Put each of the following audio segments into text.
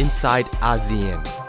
inside ASEAN.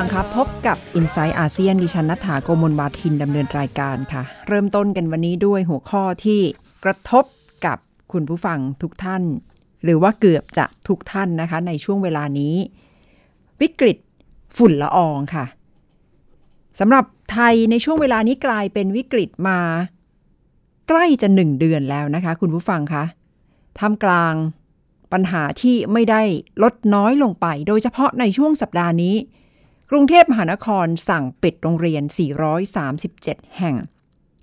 ฟังครับพบกับ i n s i ซต์อาเซียนดิฉันนัฐาโกมลบาทินดำเนินรายการค่ะ เริ่มต้นกันวันนี้ด้วยหัวข้อที่กระทบกับคุณผู้ฟังทุกท่าน หรือว่าเกือบจะทุกท่านนะคะ ในช่วงเวลานี้ วิกฤตฝุ่นละอองค่ะสำหรับไทยในช่วงเวลานี้กลายเป็นวิกฤตมา ใกล้จะหนึ่งเดือนแล้วนะคะ คุณผู้ฟังคะท่ามกลางปัญหาที่ไม่ได้ลดน้อยลงไป โดยเฉพาะในช่วงสัปดาห์นี้ กรุงเทพมหานครสั่งปิดโรงเรียน 437 แห่ง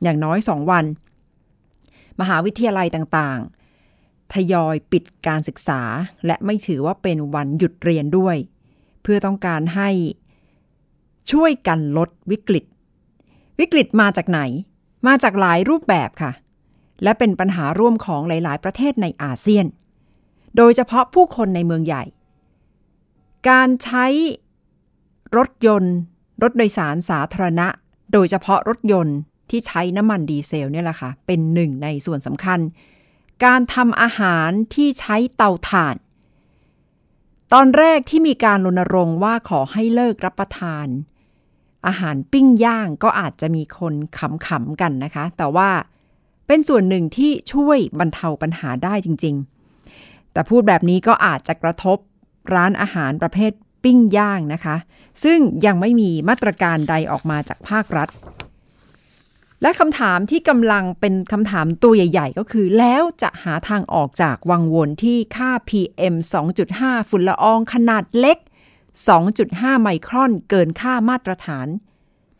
อย่างน้อย 2 วัน มหาวิทยาลัยต่างๆ ทยอยปิดการศึกษา และไม่ถือว่าเป็นวันหยุดเรียนด้วย เพื่อต้องการให้ช่วยกันลดวิกฤต วิกฤตมาจากไหน มาจากหลายรูปแบบค่ะ และเป็นปัญหาร่วมของหลาย ๆ ประเทศในอาเซียน โดยเฉพาะผู้คนในเมืองใหญ่ การใช้ รถยนต์ รถโดยสารสาธารณะ โดยเฉพาะรถยนต์ที่ใช้น้ำมันดีเซลเนี่ยแหละค่ะ เป็นหนึ่งในส่วนสำคัญ การทำอาหารที่ใช้เตาถ่าน ตอนแรกที่มีการรณรงค์ว่าขอให้เลิกรับประทาน อาหารปิ้งย่างก็อาจจะมีคนขำๆกันนะคะ แต่ว่าเป็นส่วนหนึ่งที่ช่วยบรรเทาปัญหาได้จริง ๆ แต่พูดแบบนี้ก็อาจจะกระทบร้านอาหารประเภท ปิ้งย่างนะคะ ซึ่งยังไม่มีมาตรการใดออกมาจากภาครัฐ และคำถามที่กำลังเป็นคำถามตัวใหญ่ ๆ ก็คือ แล้วจะหาทางออกจากวังวนที่ค่า PM 2.5 ฝุ่นละอองขนาดเล็ก 2.5 ไมครอนเกินค่ามาตรฐาน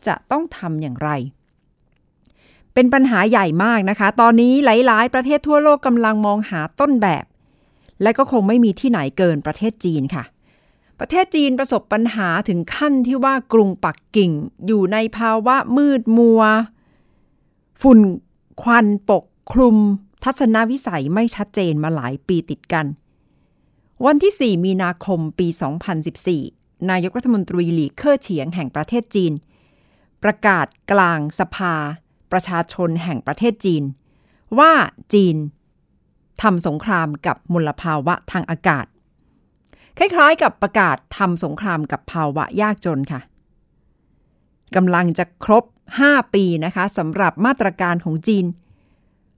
จะต้องทำอย่างไรเป็นปัญหาใหญ่มากนะคะ ตอนนี้หลาย ๆ ประเทศทั่วโลกกำลังมองหาต้นแบบ และก็คงไม่มีที่ไหนเกินประเทศจีนค่ะ ประเทศจีนประสบปัญหาถึงขั้นที่ว่ากรุงปักกิ่ง อยู่ในภาวะมืดมัว ฝุ่นควันปกคลุม ทัศนวิสัยไม่ชัดเจนมาหลายปีติดกัน วันที่ 4 มีนาคมปี 2014 นายกรัฐมนตรีหลีเค่อเฉียงแห่งประเทศจีน ประกาศกลางสภา ประชาชนแห่งประเทศจีน ว่าจีนทำสงครามกับมลภาวะทางอากาศ คล้ายๆกับประกาศทำสงครามกับภาวะยากจนค่ะกำลังจะครบ 5 ปีนะคะสำหรับมาตรการของจีน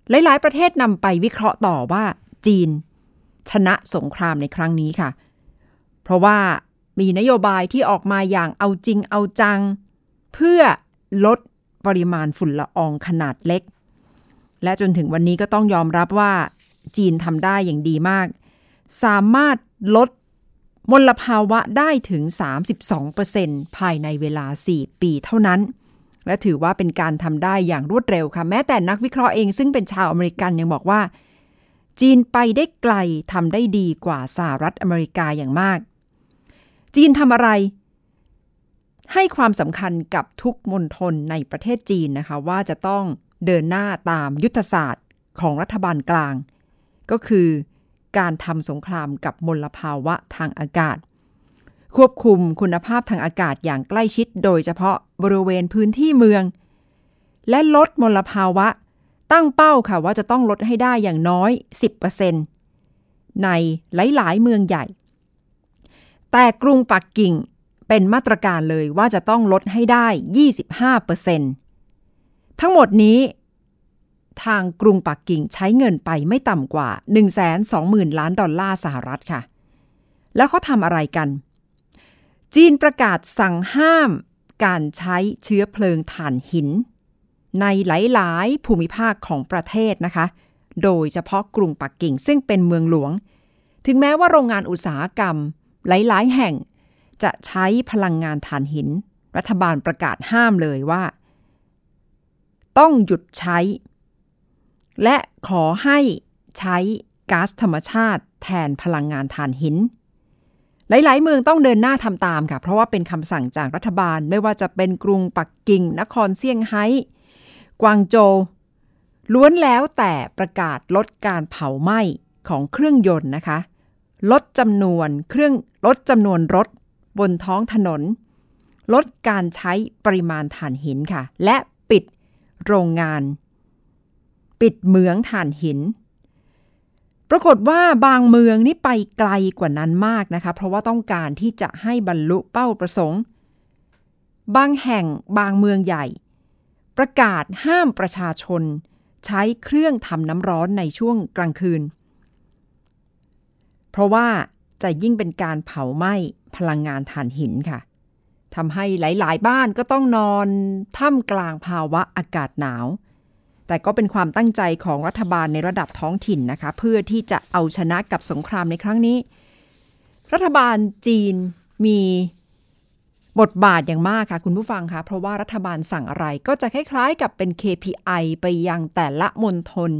หลายๆ ประเทศนำไปวิเคราะห์ต่อว่าจีน ชนะสงครามในครั้งนี้ค่ะ เพราะว่ามีนโยบายที่ออกมาอย่างเอาจริงเอาจัง เพื่อลดปริมาณฝุ่นละอองขนาดเล็ก และจนถึงวันนี้ก็ต้องยอมรับว่า จีนทำได้อย่างดีมาก สามารถลด มลภาวะได้ถึง 32%ภายในเวลา 4 ปีเท่านั้น และถือว่าเป็นการทำได้อย่างรวดเร็วค่ะ แม้แต่นักวิเคราะห์เองซึ่งเป็นชาวอเมริกันยังบอกว่า จีนไปได้ไกลทำได้ดีกว่าสหรัฐอเมริกาอย่างมาก จีนทำอะไร ให้ความสำคัญกับทุกมณฑลในประเทศจีนนะคะว่าจะต้องเดินหน้าตามยุทธศาสตร์ของรัฐบาลกลาง ก็คือ การทำสงครามกับมลภาวะทางอากาศ ควบคุมคุณภาพทางอากาศอย่างใกล้ชิดโดยเฉพาะบริเวณพื้นที่เมือง และลดมลภาวะ ตั้งเป้าค่ะว่าจะต้องลดให้ได้อย่างน้อย 10%ในหลาย ๆ เมืองใหญ่ แต่กรุงปักกิ่งเป็นมาตรการเลยว่าจะต้องลดให้ได้ 25%ทั้งหมดนี้ ทางกรุงปักกิ่งใช้เงินไปไม่ต่ำกว่า 120,000 ล้านดอลลาร์สหรัฐค่ะ แล้วเขาทำอะไรกัน จีนประกาศสั่งห้ามการใช้เชื้อเพลิงถ่านหิน ในหลายๆ ภูมิภาคของประเทศนะคะ โดยเฉพาะกรุงปักกิ่งซึ่งเป็นเมืองหลวง ถึงแม้ว่าโรงงานอุตสาหกรรม หลายๆ แห่งจะใช้พลังงานถ่านหิน รัฐบาลประกาศห้ามเลยว่า ต้องหยุดใช้ และขอให้ใช้ก๊าซธรรมชาติแทนพลังงานถ่านหิน หลาย ๆ เมืองต้องเดินหน้าทำตามค่ะ เพราะว่าเป็นคำสั่งจากรัฐบาลไม่ว่าจะเป็นกรุงปักกิ่ง นครเซี่ยงไฮ้ กวางโจว ล้วนแล้วแต่ประกาศลดการเผาไหม้ของเครื่องยนต์นะคะ ลดจำนวนเครื่องลดจำนวนรถบนท้องถนน ลดการใช้ปริมาณถ่านหินค่ะ และปิดโรงงาน ปิดเมืองถ่านหิน ปรากฏว่าบางเมืองนี่ไปไกลกว่านั้นมากนะคะ เพราะว่าต้องการที่จะให้บรรลุเป้าประสงค์ บางแห่งบางเมืองใหญ่ ประกาศห้ามประชาชน ใช้เครื่องทำน้ำร้อนในช่วงกลางคืน เพราะว่าจะยิ่งเป็นการเผาไหม้พลังงานถ่านหินค่ะทำให้หลาย ๆ บ้านก็ต้องนอนท่ามกลางภาวะอากาศหนาว แต่ก็เป็นความตั้งใจของรัฐบาลในระดับท้องถิ่นนะคะ เพื่อที่จะเอาชนะกับสงครามในครั้งนี้ รัฐบาลจีนมีบทบาทอย่างมากค่ะ คุณผู้ฟังคะเพราะว่ารัฐบาลสั่งอะไรก็จะคล้ายๆ กับเป็น KPI ไปยังแต่ละมณฑล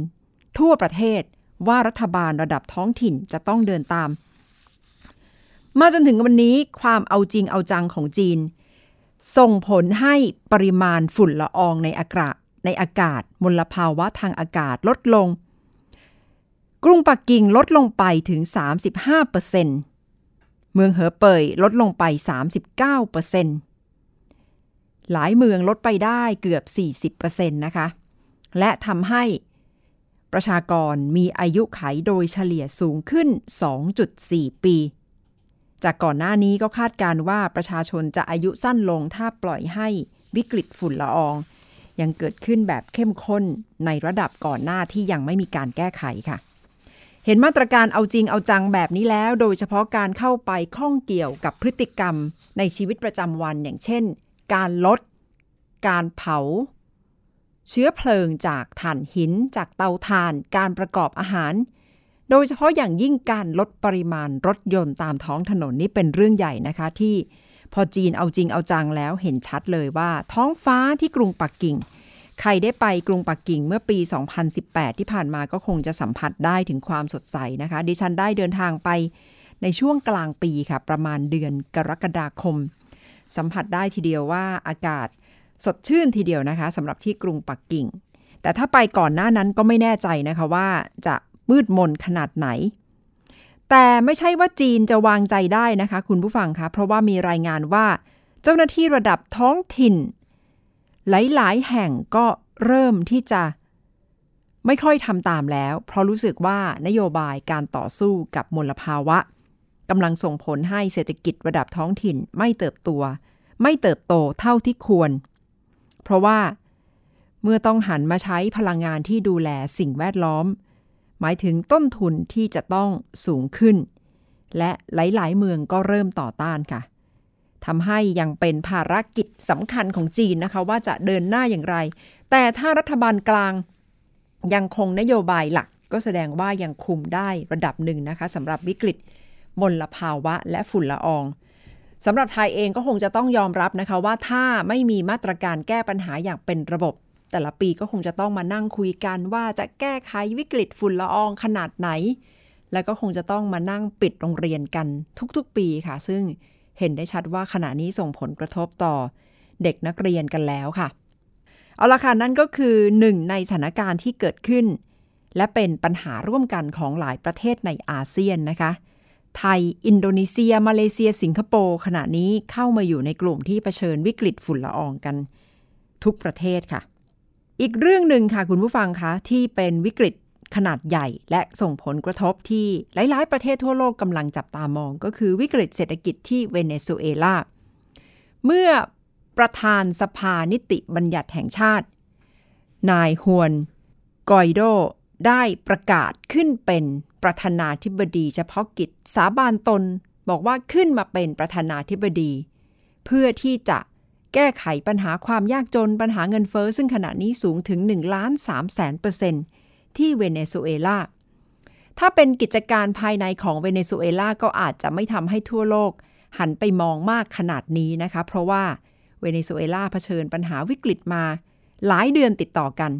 ทั่วประเทศว่ารัฐบาลระดับท้องถิ่นจะต้องเดินตาม มาจนถึงวันนี้ความเอาจริงเอาจังของจีน ส่งผลให้ปริมาณฝุ่นละอองในอากาศ ในอากาศมลภาวะทางอากาศลดลง กรุงปักกิ่งลดลงไปถึง 35%เเมืองเหอเป่ยลดลงไป 39%หลายเมืองลดไปได้เกือบ 40%นะคะ และทำให้ประชากรมีอายุไขโดยเฉลี่ยสูงขึ้น 2.4 ปี จากก่อนหน้านี้ก็คาดการว่าประชาชนจะอายุสั้นลงถ้าปล่อยให้วิกฤตฝุ่นละออง ยังเกิดขึ้นแบบเข้มข้นในระดับก่อนหน้าที่ยังไม่มีการแก้ไขค่ะ เห็นมาตรการเอาจริงเอาจังแบบนี้แล้ว โดยเฉพาะการเข้าไปข้องเกี่ยวกับพฤติกรรมในชีวิตประจำวันอย่างเช่น การลด การเผา เชื้อเพลิงจากถ่านหิน จากเตาถ่าน การประกอบอาหาร โดยเฉพาะอย่างยิ่งการลดปริมาณรถยนต์ตามท้องถนนนี่เป็นเรื่องใหญ่นะคะที่ พอจีนเอาจริงเอาจังแล้วเห็นชัดเลยว่า ท้องฟ้าที่กรุงปักกิ่ง ใครได้ไปกรุงปักกิ่งเมื่อปี 2018 ที่ผ่านมาก็คงจะสัมผัสได้ถึงความสดใสนะคะ ดิฉันได้เดินทางไปในช่วงกลางปีค่ะ ประมาณเดือนกรกฎาคม สัมผัสได้ทีเดียวว่าอากาศสดชื่นทีเดียวนะคะสำหรับที่กรุงปักกิ่ง แต่ถ้าไปก่อนหน้านั้นก็ไม่แน่ใจนะคะว่าจะมืดมนขนาดไหน แต่ไม่ใช่ว่าจีนจะวางใจได้นะคะ คุณผู้ฟังคะเพราะว่ามีรายงานว่า เจ้าหน้าที่ระดับท้องถิ่น หลายๆ แห่งก็เริ่มที่จะ ไม่ค่อยทำตามแล้ว เพราะรู้สึกว่านโยบายการต่อสู้กับมลภาวะกำลังส่งผลให้เศรษฐกิจระดับท้องถิ่นไม่เติบโตไม่เติบโตเท่าที่ควร เพราะว่าเมื่อต้องหันมาใช้พลังงานที่ดูแลสิ่งแวดล้อม หมายถึงต้นทุนที่จะต้องสูงขึ้น และหลาย ๆ เมืองก็เริ่มต่อต้านค่ะทำให้ยังเป็นภารกิจสำคัญของจีนนะคะ ว่าจะเดินหน้าอย่างไร แต่ถ้ารัฐบาลกลางยังคงนโยบายหลัก ก็แสดงว่ายังคุมได้ระดับหนึ่งนะคะสำหรับวิกฤตมลภาวะและฝุ่นละอองสำหรับไทยเองก็คงจะต้องยอมรับนะคะว่าถ้าไม่มีมาตรการแก้ปัญหาอย่างเป็นระบบ แต่ละปีก็คงจะต้องมานั่งคุยกันว่าจะแก้ไขวิกฤตฝุ่นละอองขนาดไหน แล้วก็คงจะต้องมานั่งปิดโรงเรียนกันทุกๆปีค่ะ ซึ่งเห็นได้ชัดว่าขณะนี้ส่งผลกระทบต่อเด็กนักเรียนกันแล้วค่ะ เอาละค่ะนั่นก็คือหนึ่งในสถานการณ์ที่เกิดขึ้น และเป็นปัญหาร่วมกันของหลายประเทศในอาเซียนนะคะ ไทย อินโดนีเซีย มาเลเซีย สิงคโปร์ขณะนี้เข้ามาอยู่ในกลุ่มที่เผชิญวิกฤตฝุ่นละอองกัน ทุกประเทศค่ะ อีกเรื่องหนึ่งค่ะคุณผู้ฟังคะที่เป็นวิกฤตขนาดใหญ่และส่งผลกระทบที่หลายๆ ประเทศทั่วโลกกำลังจับตามอง ก็คือวิกฤตเศรษฐกิจที่เวเนซุเอลา เมื่อประธานสภานิติบัญญัติแห่งชาติ นายฮวนกุยโด ได้ประกาศขึ้นเป็นประธานาธิบดีเฉพาะกิจสาบานตน บอกว่าขึ้นมาเป็นประธานาธิบดี เพื่อที่จะ แก้ไขปัญหาความยากจนปัญหาเงินเฟ้อซึ่งขณะนี้สูงถึง1ล้าน3แสนเปอร์เซ็นต์ที่เวเนซุเอลา ถ้าเป็นกิจการภายในของเวเนซุเอลาก็อาจจะไม่ทำให้ทั่วโลก หันไปมองมากขนาดนี้นะคะ เพราะว่าเวเนซุเอลาเผชิญปัญหาวิกฤตมา หลายเดือนติดต่อกัน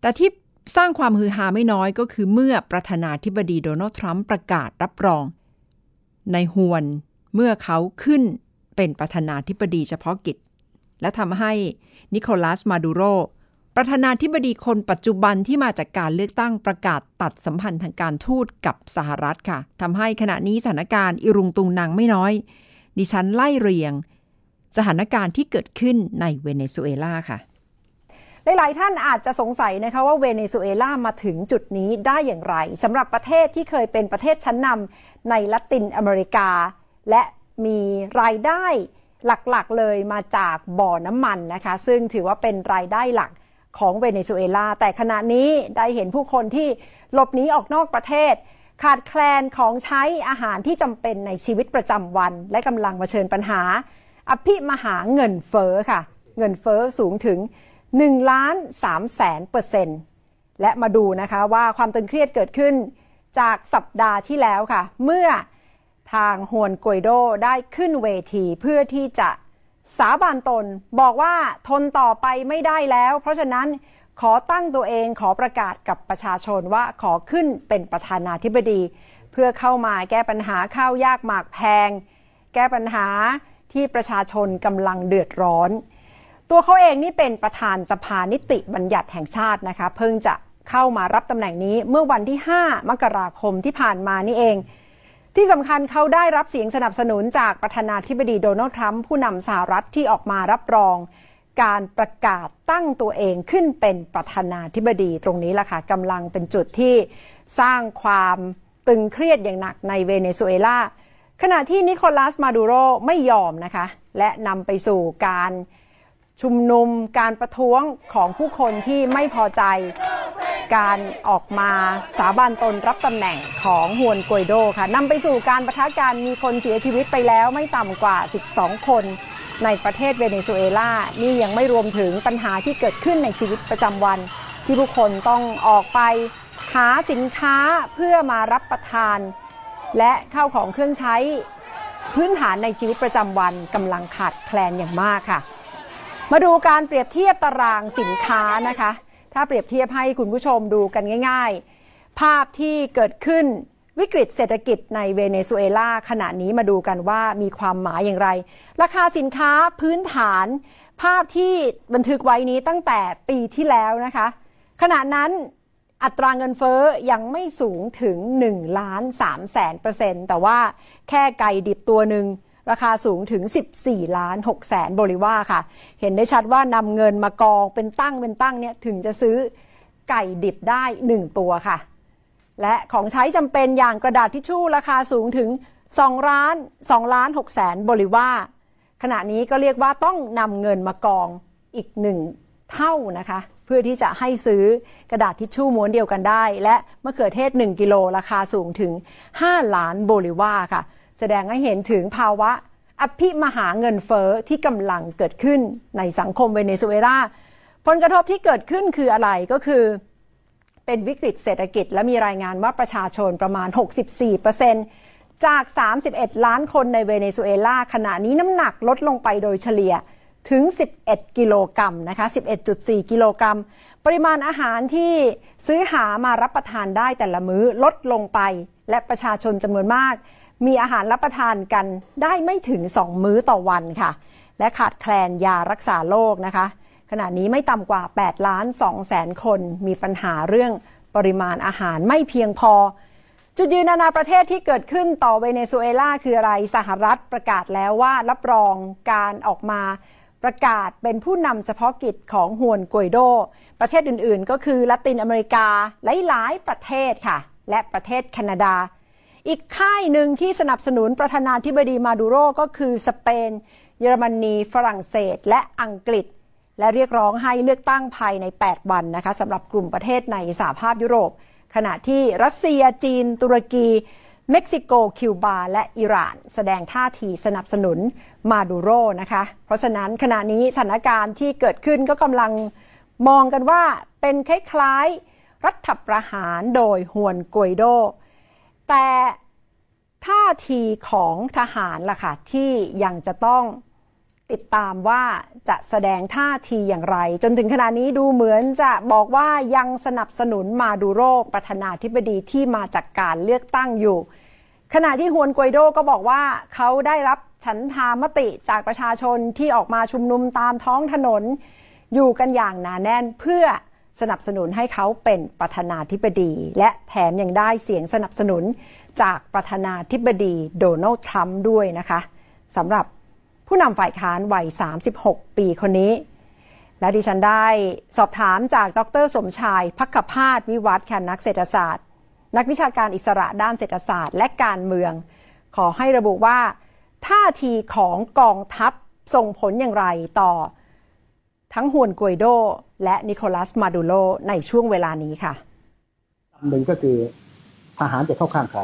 แต่ที่สร้างความฮือฮาไม่น้อยก็คือเมื่อประธานาธิบดีโดนัลด์ทรัมป์ประกาศรับรอง ในฮวนเมื่อเขาขึ้นเป็นประธานาธิบดีเฉพาะกิจ และทำให้นิโคลัสมาดูโรประธานาธิบดีคนปัจจุบันที่มาจากการเลือกตั้งประกาศตัดสัมพันธ์ทางการทูตกับสหรัฐค่ะทำให้ขณะนี้สถานการณ์อิรุงตุงนางไม่น้อย ดิฉันไล่เรียง สถานการณ์ที่เกิดขึ้นในเวเนซุเอลาค่ะหลาย ๆ ท่านอาจจะสงสัยนะคะว่าเวเนซุเอลามาถึงจุดนี้ได้อย่างไรสำหรับประเทศที่เคยเป็นประเทศชั้นนำในละตินอเมริกา และมีรายได้ หลักๆเลยมาจากบ่อน้ำมันนะคะ ซึ่งถือว่าเป็นรายได้หลักของเวเนซุเอลา แต่ขณะนี้ได้เห็นผู้คนที่หลบหนีออกนอกประเทศ ขาดแคลนของใช้อาหารที่จำเป็นในชีวิตประจำวัน และกำลังเผชิญปัญหา อภิมหาเงินเฟ้อค่ะ เงินเฟ้อสูงถึง1ล้าน3แสนเปอร์เซ็นต์และมาดูนะคะว่าความตึงเครียดเกิดขึ้นจากสัปดาห์ที่แล้วค่ะ เมื่อ ทางฮวนกวยโดได้ขึ้นเวทีเพื่อที่จะสาบานตนบอกว่าทนต่อไปไม่ได้แล้ว เพราะฉะนั้นขอตั้งตัวเองขอประกาศกับประชาชนว่าขอขึ้นเป็นประธานาธิบดี เพื่อเข้ามาแก้ปัญหาข้าวยากหมากแพง แก้ปัญหาที่ประชาชนกำลังเดือดร้อน ตัวเขาเองนี่เป็นประธานสภานิติบัญญัติแห่งชาตินะคะ เพิ่งจะเข้ามารับตำแหน่งนี้เมื่อวันที่ 5 มกราคมที่ผ่านมานี่เอง ที่สำคัญเขาได้รับเสียงสนับสนุนจากประธานาธิบดีโดนัลด์ทรัมป์ผู้นำสหรัฐที่ออกมารับรองการประกาศตั้งตัวเองขึ้นเป็นประธานาธิบดีตรงนี้แหละค่ะกำลังเป็นจุดที่สร้างความตึงเครียดอย่างหนักในเวเนซุเอลาขณะที่นิโคลัสมาดูโรไม่ยอมนะคะ และนำไปสู่การ ชุมนุมการประท้วงของผู้คนที่ไม่พอใจ การออกมาสาบานตนรับตำแหน่งของฮวนกวยโดค่ะนำไปสู่การประทะกันมีคนเสียชีวิตไปแล้วไม่ต่ำกว่า 12 คนในประเทศเวเนซุเอลา นี่ยังไม่รวมถึงปัญหาที่เกิดขึ้นในชีวิตประจำวัน ที่ผู้คนต้องออกไปหาสินค้าเพื่อมารับประทาน และเข้าของเครื่องใช้พื้นฐานในชีวิตประจำวันกำลังขาดแคลนอย่างมากค่ะ มาดูการเปรียบเทียบตารางสินค้านะคะ ถ้าเปรียบเทียบให้คุณผู้ชมดูกันง่าย ๆ ภาพที่เกิดขึ้นวิกฤตเศรษฐกิจในเวเนซุเอลาขณะนี้มาดูกันว่ามีความหมายอย่างไร ราคาสินค้าพื้นฐาน ภาพที่บันทึกไว้นี้ตั้งแต่ปีที่แล้วนะคะ ขณะนั้นอัตราเงินเฟ้อยังไม่สูงถึง1ล้าน3แสนเปอร์เซ็นต์แต่ว่าแค่ไก่ดิบตัวหนึ่ง ราคาสูงถึง 14 ล้าน6แสนบริวาค่ะ เห็นได้ชัดว่านำเงินมากองเป็นตั้งเป็นตั้งเนี่ยถึงจะซื้อไก่ดิบได้ 1 ตัวค่ะ และของใช้จำเป็นอย่างกระดาษทิชชู่ราคาสูงถึง 2 ล้าน 2 ล้าน6แสนบริวาขณะนี้ก็เรียกว่าต้องนำเงินมากองอีกหนึ่งเท่านะคะ เพื่อที่จะให้ซื้อกระดาษทิชชู่ม้วนเดียวกันได้ และมะเขือเทศ 1 กิโลราคาสูงถึง 5 ล้านบริวาค่ะ แสดงให้เห็นถึงภาวะอภิมหาเงินเฟอ้อที่กำลังเกิดขึ้นในสังคมเวเนซุเอลา ผลกระทบที่เกิดขึ้นคืออะไรก็คือ เป็นวิกฤตเศรษฐกิจ และมีรายงานว่าประชาชนประมาณ 64%จาก 31 ล้านคนในเวเนซุเอลา ขณะนี้น้ำหนักลดลงไปโดยเฉลี่ยถึง 11 กิโลกรัมนะคะ 11.4 กิโลกรัม ปริมาณอาหารที่ซื้อหามารับประทานได้แต่ละมื้อลดลงไป และประชาชนจำนวนมาก มีอาหารรับประทานกันได้ไม่ถึง 2 มื้อต่อวันค่ะ และขาดแคลนยารักษาโรคนะคะ ขณะนี้ไม่ต่ำกว่า 8 ล้าน2แสนคน มีปัญหาเรื่องปริมาณอาหารไม่เพียงพอ จุดยืนนานาประเทศที่เกิดขึ้นต่อเวเนซุเอลาคืออะไรสหรัฐประกาศแล้วว่ารับรองการออกมาประกาศเป็นผู้นำเฉพาะกิจของฮวนกวยโด ประเทศอื่นๆ ก็คือละตินอเมริกาหลายๆประเทศค่ะ และประเทศแคนาดา อีกค่ายหนึ่งที่สนับสนุนประธานาธิบดีมาดูโรก็คือสเปน เยอรมนีฝรั่งเศส และอังกฤษ และเรียกร้องให้เลือกตั้งภายใน 8 วันนะคะสำหรับกลุ่มประเทศในสหภาพยุโรป ขณะที่รัสเซียจีน ตุรกีเม็กซิโก คิวบา และอิหร่าน แสดงท่าทีสนับสนุนมาดูโรนะคะ เพราะฉะนั้นขณะนี้สถานการณ์ที่เกิดขึ้นก็กำลังมองกันว่าเป็นคล้ายๆ รัฐประหารโดยฮวนกวยโด แต่ท่าทีของทหารล่ะค่ะที่ยังจะต้องติดตามว่าจะแสดงท่าทีอย่างไร จนถึงขณะนี้ดูเหมือนจะบอกว่ายังสนับสนุนมาดูโรประธานาธิบดีที่มาจากการเลือกตั้งอยู่ ขณะที่ฮวนกวยโดก็บอกว่าเขาได้รับฉันทามติจากประชาชนที่ออกมาชุมนุมตามท้องถนน อยู่กันอย่างหนาแน่นเพื่อ สนับสนุนให้เขาเป็นประธานาธิบดี และแถมยังได้เสียงสนับสนุนจากประธานาธิบดีโดนัลด์ทรัมป์ด้วยนะคะสำหรับผู้นำฝ่ายค้านวัย 36 ปีคนนี้ และดิฉันได้สอบถามจากดรสมชายพักขพาสวิวัฒน์ค่ะนักเศรษฐศาสตร์ นักวิชาการอิสระด้านเศรษฐศาสตร์และการเมือง ขอให้ระบุว่า ท่าทีของกองทัพส่งผลอย่างไรต่อ ทั้งฮวนกวยโด และนิโคลัสมาดูโลในช่วงเวลานี้ค่ะหนึ่งก็คือทหารจะเข้าข้างใคร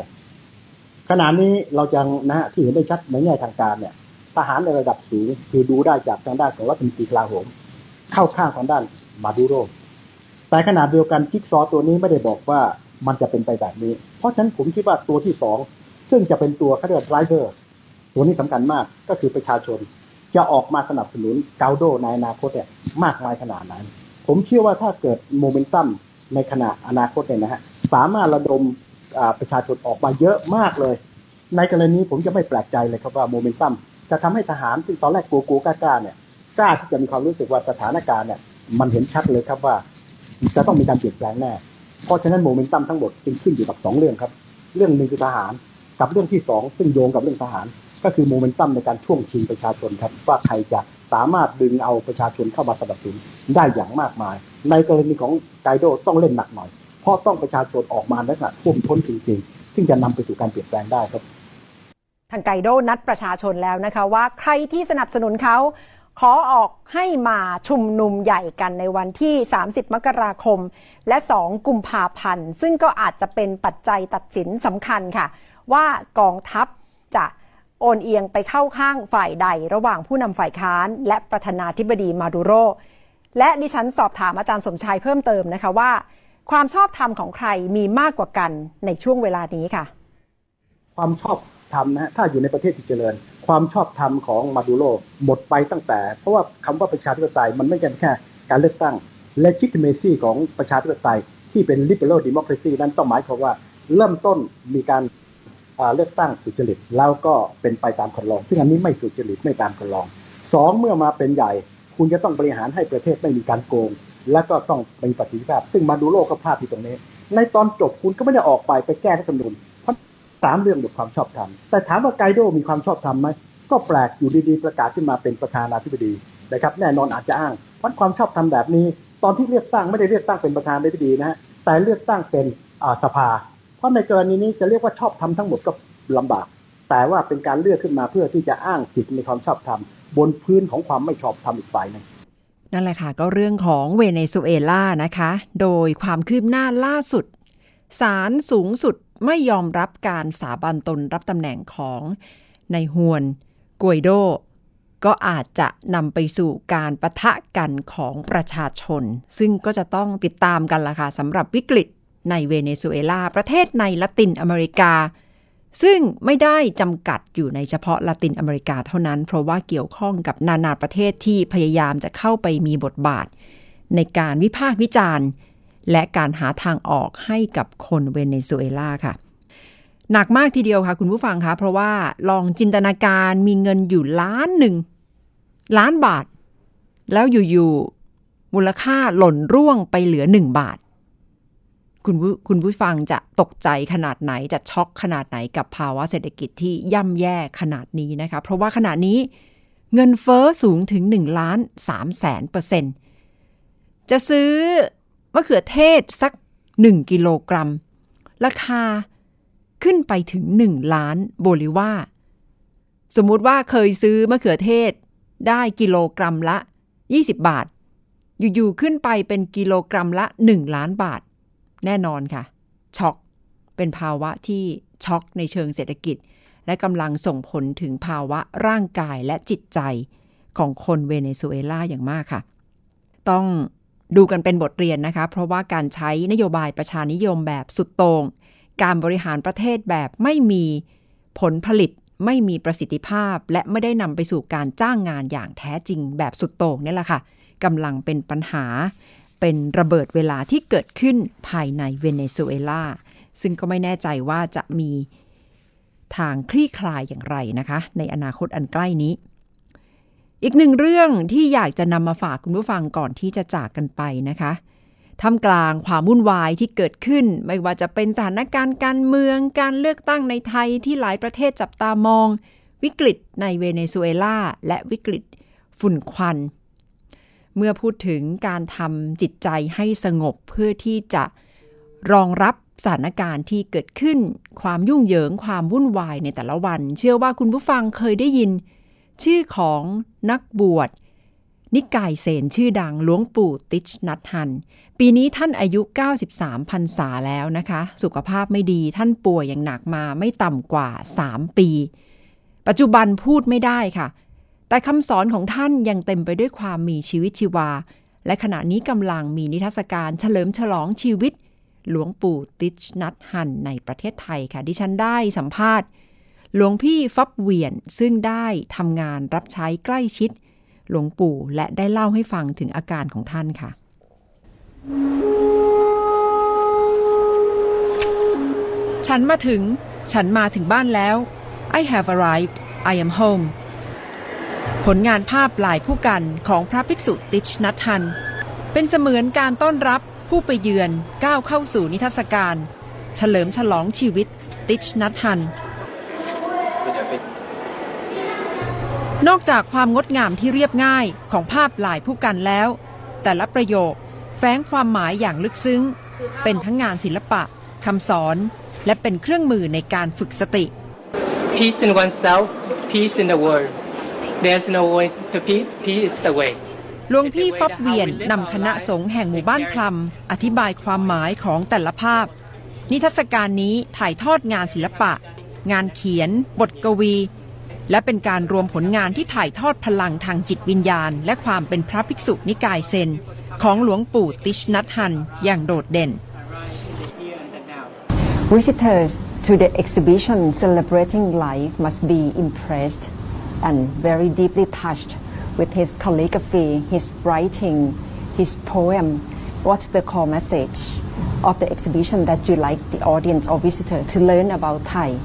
ขณะนี้เรายังนะฮะที่เห็นได้ชัดในแง่ทางการเนี่ย ทหารในระดับสูงคือดูได้จากทางด้านของรัฐมนตรีกลาโหมเข้าข้างทางด้านมาดูโรแต่ขนาดเดียวกันจิ๊กซอตัวนี้ไม่ได้บอกว่ามันจะเป็นไปแบบนี้ เพราะฉะนั้นผมคิดว่าตัวที่สองซึ่งจะเป็นตัวเขาเรียกไรเวอร์ตัวนี้สำคัญมากก็คือประชาชน จะออกมาสนับสนุนเกาโดในอนาคตเนี่ยมากมายขนาดนั้น ผมเชื่อว่าถ้าเกิดโมเมนตัมในขณะอนาคตเนี่ยนะฮะสามารถระดมประชาชนออกมาเยอะมากเลย ในกรณีผมจะไม่แปลกใจเลยครับว่าโมเมนตัมจะทำให้ทหารซึ่งตอนแรกกลัวๆกล้าๆเนี่ยกล้าที่จะมีความรู้สึกว่าสถานการณ์เนี่ยมันเห็นชัดเลยครับว่า จะต้องมีการเปลี่ยนแปลงแน่เพราะฉะนั้นโมเมนตัมทั้งหมดจึงขึ้นอยู่กับสองเรื่องครับ เรื่องหนึ่งคือทหารกับเรื่องที่สองซึ่งโยงกับเรื่องทหาร ก็คือโมเมนตัมในการช่วงชิงประชาชนครับ ว่าใครจะสามารถดึงเอาประชาชนเข้ามาสนับสนุนได้อย่างมากมาย ในกรณีของไกโดต้องเล่นหนักหน่อย เพราะต้องประชาชนออกมาในลักษณะท่วมท้นจริงๆซึ่งจะนำไปสู่การเปลี่ยนแปลงได้ครับ ทางไกโดนัดประชาชนแล้วนะคะว่าใครที่สนับสนุนเขาขอออกให้มาชุมนุมใหญ่กันในวันที่ 30 มกราคม และ 2 กุมภาพันธ์ ซึ่งก็อาจจะเป็นปัจจัยตัดสินสำคัญค่ะ ว่ากองทัพจะ โอนเอียงไปเข้าข้างฝ่ายใดระหว่างผู้นำฝ่ายค้าน และประธานาธิบดีมาดูโร และดิฉันสอบถามอาจารย์สมชายเพิ่มเติมนะคะว่า ความชอบธรรมของใครมีมากกว่ากันในช่วงเวลานี้ค่ะ ความชอบธรรมนะถ้าอยู่ในประเทศที่เจริญ ความชอบธรรมของมาดูโรหมดไปตั้งแต่ เพราะว่าคำว่าประชาธิปไตยมันไม่ใช่แค่การเลือกตั้ง legitimacy ของประชาธิปไตยที่เป็น liberal democracy นั้นต้องหมายความว่าเริ่มต้นมีการ เลือกตั้งสุจริตแล้วก็เป็นไปตามคันลอง ซึ่งอันนี้ไม่สุจริตไม่ตามคันลองสองเมื่อมาเป็นใหญ่ คุณจะต้องบริหารให้ประเทศไม่มีการโกง และก็ต้องมีประสิทธิภาพ ซึ่งมาดูโลกก็พลาดที่ตรงนี้ ในตอนจบคุณก็ไม่ได้ออกไปไปแก้รัฐธรรมนูญเพราะสามเรื่องหมดความชอบธรรมแต่ถามว่าไกโดมีความชอบธรรมไหมก็แปลกอยู่ดีๆประกาศขึ้นมาเป็นประธานาธิบดีนะครับ แน่นอนอาจจะอ้างเพราะความชอบธรรมแบบนี้ ตอนที่เลือกตั้งไม่ได้เลือกตั้งเป็นประธานาธิบดีนะฮะแต่เลือกตั้งเป็นสภา เพราะในกรณีนี้จะเรียกว่าชอบธรรมทั้งหมดก็ลำบาก แต่ว่าเป็นการเลือกขึ้นมาเพื่อที่จะอ้างสิทธิในความชอบธรรมบนพื้นของความไม่ชอบธรรมอีกฝ่ายหนึ่งนั่นแหละค่ะ ก็เรื่องของเวเนซุเอลานะคะ โดยความคืบหน้าล่าสุดศาลสูงสุดไม่ยอมรับการสาบันตนรับตำแหน่งของในฮวนกวยโด ก็อาจจะนำไปสู่การประทะกันของประชาชน ซึ่งก็จะต้องติดตามกันละค่ะสำหรับวิกฤต ในเวเนซุเอลา ประเทศในละตินอเมริกา ซึ่งไม่ได้จำกัดอยู่ในเฉพาะละตินอเมริกาเท่านั้น เพราะว่าเกี่ยวข้องกับนานาประเทศที่พยายามจะเข้าไปมีบทบาท ในการวิพากษ์วิจารณ์ และการหาทางออกให้กับคนเวเนซุเอลาค่ะหนักมากทีเดียวค่ะคุณผู้ฟังคะเพราะว่าลองจินตนาการมีเงินอยู่ล้านหนึ่ง ล้านบาท แล้วอยู่ๆมูลค่าหล่นร่วงไปเหลือหนึ่งบาท คุณผู้คุณผู้ฟังจะตกใจขนาดไหนจะช็อกขนาดไหนกับภาวะเศรษฐกิจที่ย่ำแย่ขนาดนี้นะคะ เพราะว่าขณะนี้เงินเฟอ้อสูงถึง1ล้าน3แสนเปอร์เซ็นต์จะซื้อมะเขือเทศสัก 1 กิโลกรัม ราคาขึ้นไปถึง 1 ล้านโบลิว่าสมมุติว่าเคยซื้อมะเขือเทศได้กิโลกรัมละ 20 บาท อยู่ๆขึ้นไปเป็นกิโลกรัมละ 1 ล้านบาท แน่นอนค่ะ ช็อก เป็นภาวะที่ช็อกในเชิงเศรษฐกิจ และกำลังส่งผลถึงภาวะร่างกายและจิตใจของคนเวเนซุเอลาอย่างมากค่ะ ต้องดูกันเป็นบทเรียนนะคะ เพราะว่าการใช้นโยบายประชานิยมแบบสุดโตง่งการบริหารประเทศแบบไม่มีผลผลิต ไม่มีประสิทธิภาพ และไม่ได้นำไปสู่การจ้างงานอย่างแท้จริงแบบสุดโต่งนี่แหละค่ะกำลังเป็นปัญหา เป็นระเบิดเวลาที่เกิดขึ้นภายในเวเนซุเอลา ซึ่งก็ไม่แน่ใจว่าจะมีทางคลี่คลายอย่างไรนะคะ ในอนาคตอันใกล้นี้ อีกหนึ่งเรื่องที่อยากจะนำมาฝากคุณผู้ฟังก่อนที่จะจากกันไปนะคะทำกลางความวุ่นวายที่เกิดขึ้น ไม่ว่าจะเป็นสถานการณ์การเมืองการเลือกตั้งในไทยที่หลายประเทศจับตามอง วิกฤตในเวเนซุเอลาและวิกฤตฝุ่นควัน เมื่อพูดถึงการทำจิตใจให้สงบเพื่อที่จะรองรับสถานการณ์ที่เกิดขึ้น ความยุ่งเหยิงความวุ่นวายในแต่ละวัน เชื่อว่าคุณผู้ฟังเคยได้ยิน ชื่อของนักบวชนิกายเสนชื่อดังหลวงปู่ติชนัทฮัน ปีนี้ท่านอายุ 93พรรษาแล้วนะคะ สุขภาพไม่ดีท่านป่วยอย่างหนักมาไม่ต่ำกว่า 3 ปี ปัจจุบันพูดไม่ได้ค่ะ แต่คำสอนของท่านยังเต็มไปด้วยความมีชีวิตชีวา และขณะนี้กำลังมีนิทรรศการเฉลิมฉลองชีวิต หลวงปู่ติชนัทฮันในประเทศไทยค่ะ ดิฉันได้สัมภาษณ์ หลวงพี่ฟับเวียนซึ่งได้ทำงานรับใช้ใกล้ชิด หลวงปู่และได้เล่าให้ฟังถึงอาการของท่านค่ะฉันมาถึง ฉันมาถึงบ้านแล้ว I have arrived I am home ผลงานภาพลายผู้กันของพระภิกษุติชนัทฮัน เป็นเสมือนการต้อนรับผู้ไปเยือนก้าวเข้าสู่นิทรรศการ เฉลิมฉลองชีวิตติชนัทฮัน นอกจากความงดงามที่เรียบง่ายของภาพลายผู้กันแล้ว แต่ละประโยคแฝงความหมายอย่างลึกซึ้ง เป็นทั้งงานศิลปะคำสอน และเป็นเครื่องมือในการฝึกสติ Peace in oneself, peace in the world. There's no way to peace, peace is the way. หลวงพี่ฟับเวียนนำคณะสงฆ์แห่งหมู่บ้านพลัมอธิบายความหมายของแต่ละภาพ นิทรรศการนี้ถ่ายทอดงานศิลปะ งานเขียน บทกวี และเป็นการรวมผลงานที่ถ่ายทอดพลังทางจิตวิญญาณ และความเป็นพระภิกษุนิกายเซน ของหลวงปู่ติชนัทฮัน อย่างโดดเด่น Visitors to the exhibition celebrating life must be impressed and very deeply touched with his calligraphy, his writing, his poem. What's the core message of the exhibition that you like the audience or visitor to learn about Thai?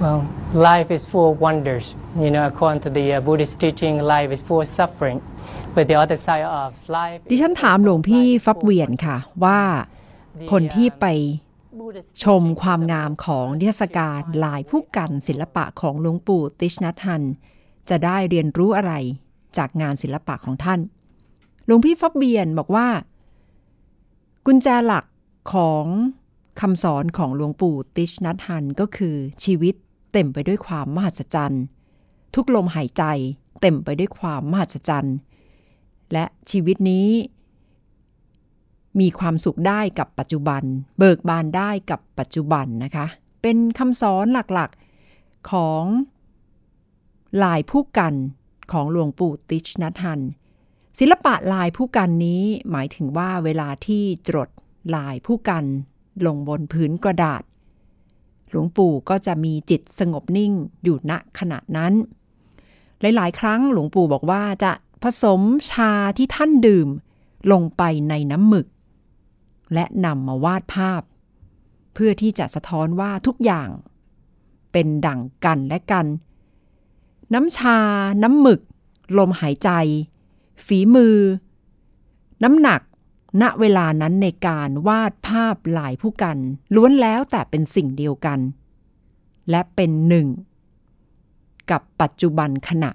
Well, life is full of wonders. You know, according to the uh, Buddhist teaching, life is full of suffering. But the other side of life ดิฉันถามหลวงพี่ฟับเวียนค่ะว่าคนที่ไปชมความงามของนิทรรศการลายผู้กันศิลปะของหลวงปู่ติชนัทฮัน จะได้เรียนรู้อะไรจากงานศิลปะของท่าน หลวงพี่ฟับเวียนบอกว่า กุญแจหลักของคำสอนของหลวงปู่ติชนัทฮันก็คือชีวิตเต็มไปด้วยความมหัศจรรย์ ทุกลมหายใจเต็มไปด้วยความมหัศจรรย์ และชีวิตนี้ มีความสุขได้กับปัจจุบัน เบิกบานได้กับปัจจุบันนะคะ เป็นคำสอนหลักๆของ ลายผู้กันของหลวงปู่ติชนัทฮัน ศิลปะลายผู้กันนี้หมายถึงว่าเวลาที่จดลายผู้กัน ลงบนพื้นกระดาษ หลวงปู่ก็จะมีจิตสงบนิ่งอยู่ณขณะนั้น หลาย ๆ ครั้งหลวงปู่บอกว่าจะผสมชาที่ท่านดื่ม ลงไปในน้ำหมึก และนำมาวาดภาพ เพื่อที่จะสะท้อนว่าทุกอย่าง เป็นดั่งกันและกัน น้ำชา น้ำหมึก ลมหายใจ ฝีมือ น้ำหนัก ณ เวลานั้นในการวาดภาพหลายผู้กัน ล้วนแล้วแต่เป็นสิ่งเดียวกัน และเป็นหนึ่ง กับปัจจุบันขณะ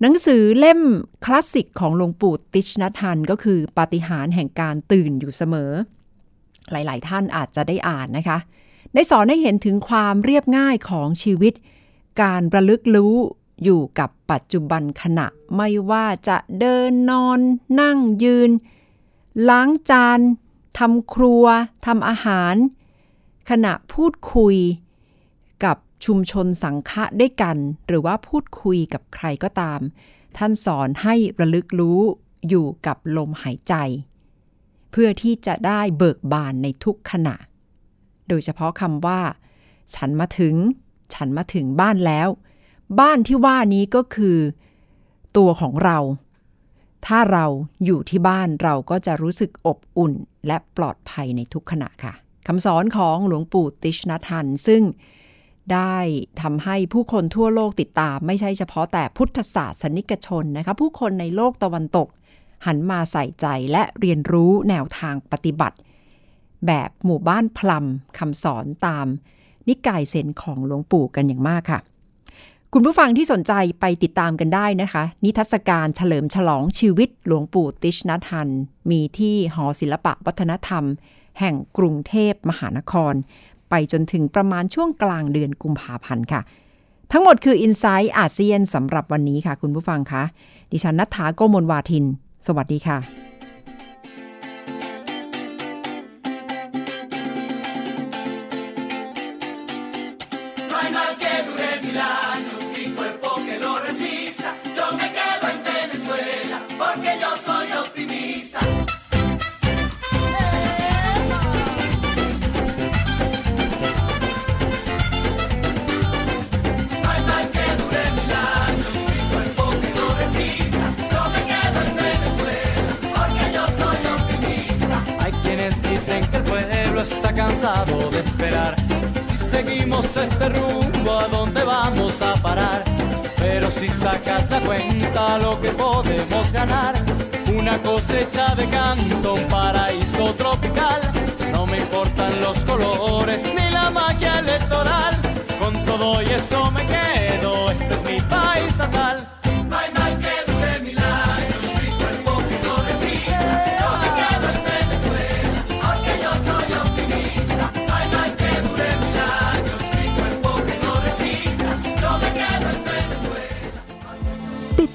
หนังสือเล่มคลาสสิกของหลวงปู่ติชนัทันก็คือปาฏิหาริย์แห่งการตื่นอยู่เสมอ หลาย ๆ ท่านอาจจะได้อ่านนะคะ ได้สอนให้เห็นถึงความเรียบง่ายของชีวิต การระลึกรู้อยู่กับปัจจุบันขณะไม่ว่าจะเดินนอน นั่งยืน ล้างจานทำครัวทำอาหาร ขณะพูดคุยกับชุมชนสังฆะด้วยกัน หรือว่าพูดคุยกับใครก็ตาม ท่านสอนให้ระลึกรู้อยู่กับลมหายใจ เพื่อที่จะได้เบิกบานในทุกขณะ โดยเฉพาะคำว่า ฉันมาถึง ฉันมาถึงบ้านแล้ว บ้านที่ว่านี้ก็คือ ตัวของเรา ถ้าเราอยู่ที่บ้านเราก็จะรู้สึกอบอุ่นและปลอดภัยในทุกขณะค่ะคำสอนของหลวงปู่ติชนทันซึ่งได้ทำให้ผู้คนทั่วโลกติดตาม ไม่ใช่เฉพาะแต่พุทธศาสนิกชนนะคะผู้คนในโลกตะวันตก หันมาใส่ใจและเรียนรู้แนวทางปฏิบัติ แบบหมู่บ้านพลัมคำสอนตาม นิกายเซนของหลวงปู่กันอย่างมากค่ะ คุณผู้ฟังที่สนใจไปติดตามกันได้นะคะ นิทรรศการเฉลิมฉลองชีวิตหลวงปู่ติชนัทัน มีที่หอศิลปะวัฒนธรรม แห่งกรุงเทพมหานคร ไปจนถึงประมาณช่วงกลางเดือนกุมภาพันธ์ค่ะทั้งหมดคือ i n s i ซต์อาเซียนสำหรับวันนี้ค่ะ คุณผู้ฟังคะ ดิฉันนัฐาโกมลวาทิน สวัสดีค่ะ está cansado de esperar. Si seguimos este rumbo, ¿a dónde vamos a parar? Pero si sacas la cuenta, lo que podemos ganar, una cosecha de canto, un paraíso tropical. No me importan los colores ni la magia electoral. Con todo y eso me quedo, este es mi país natal.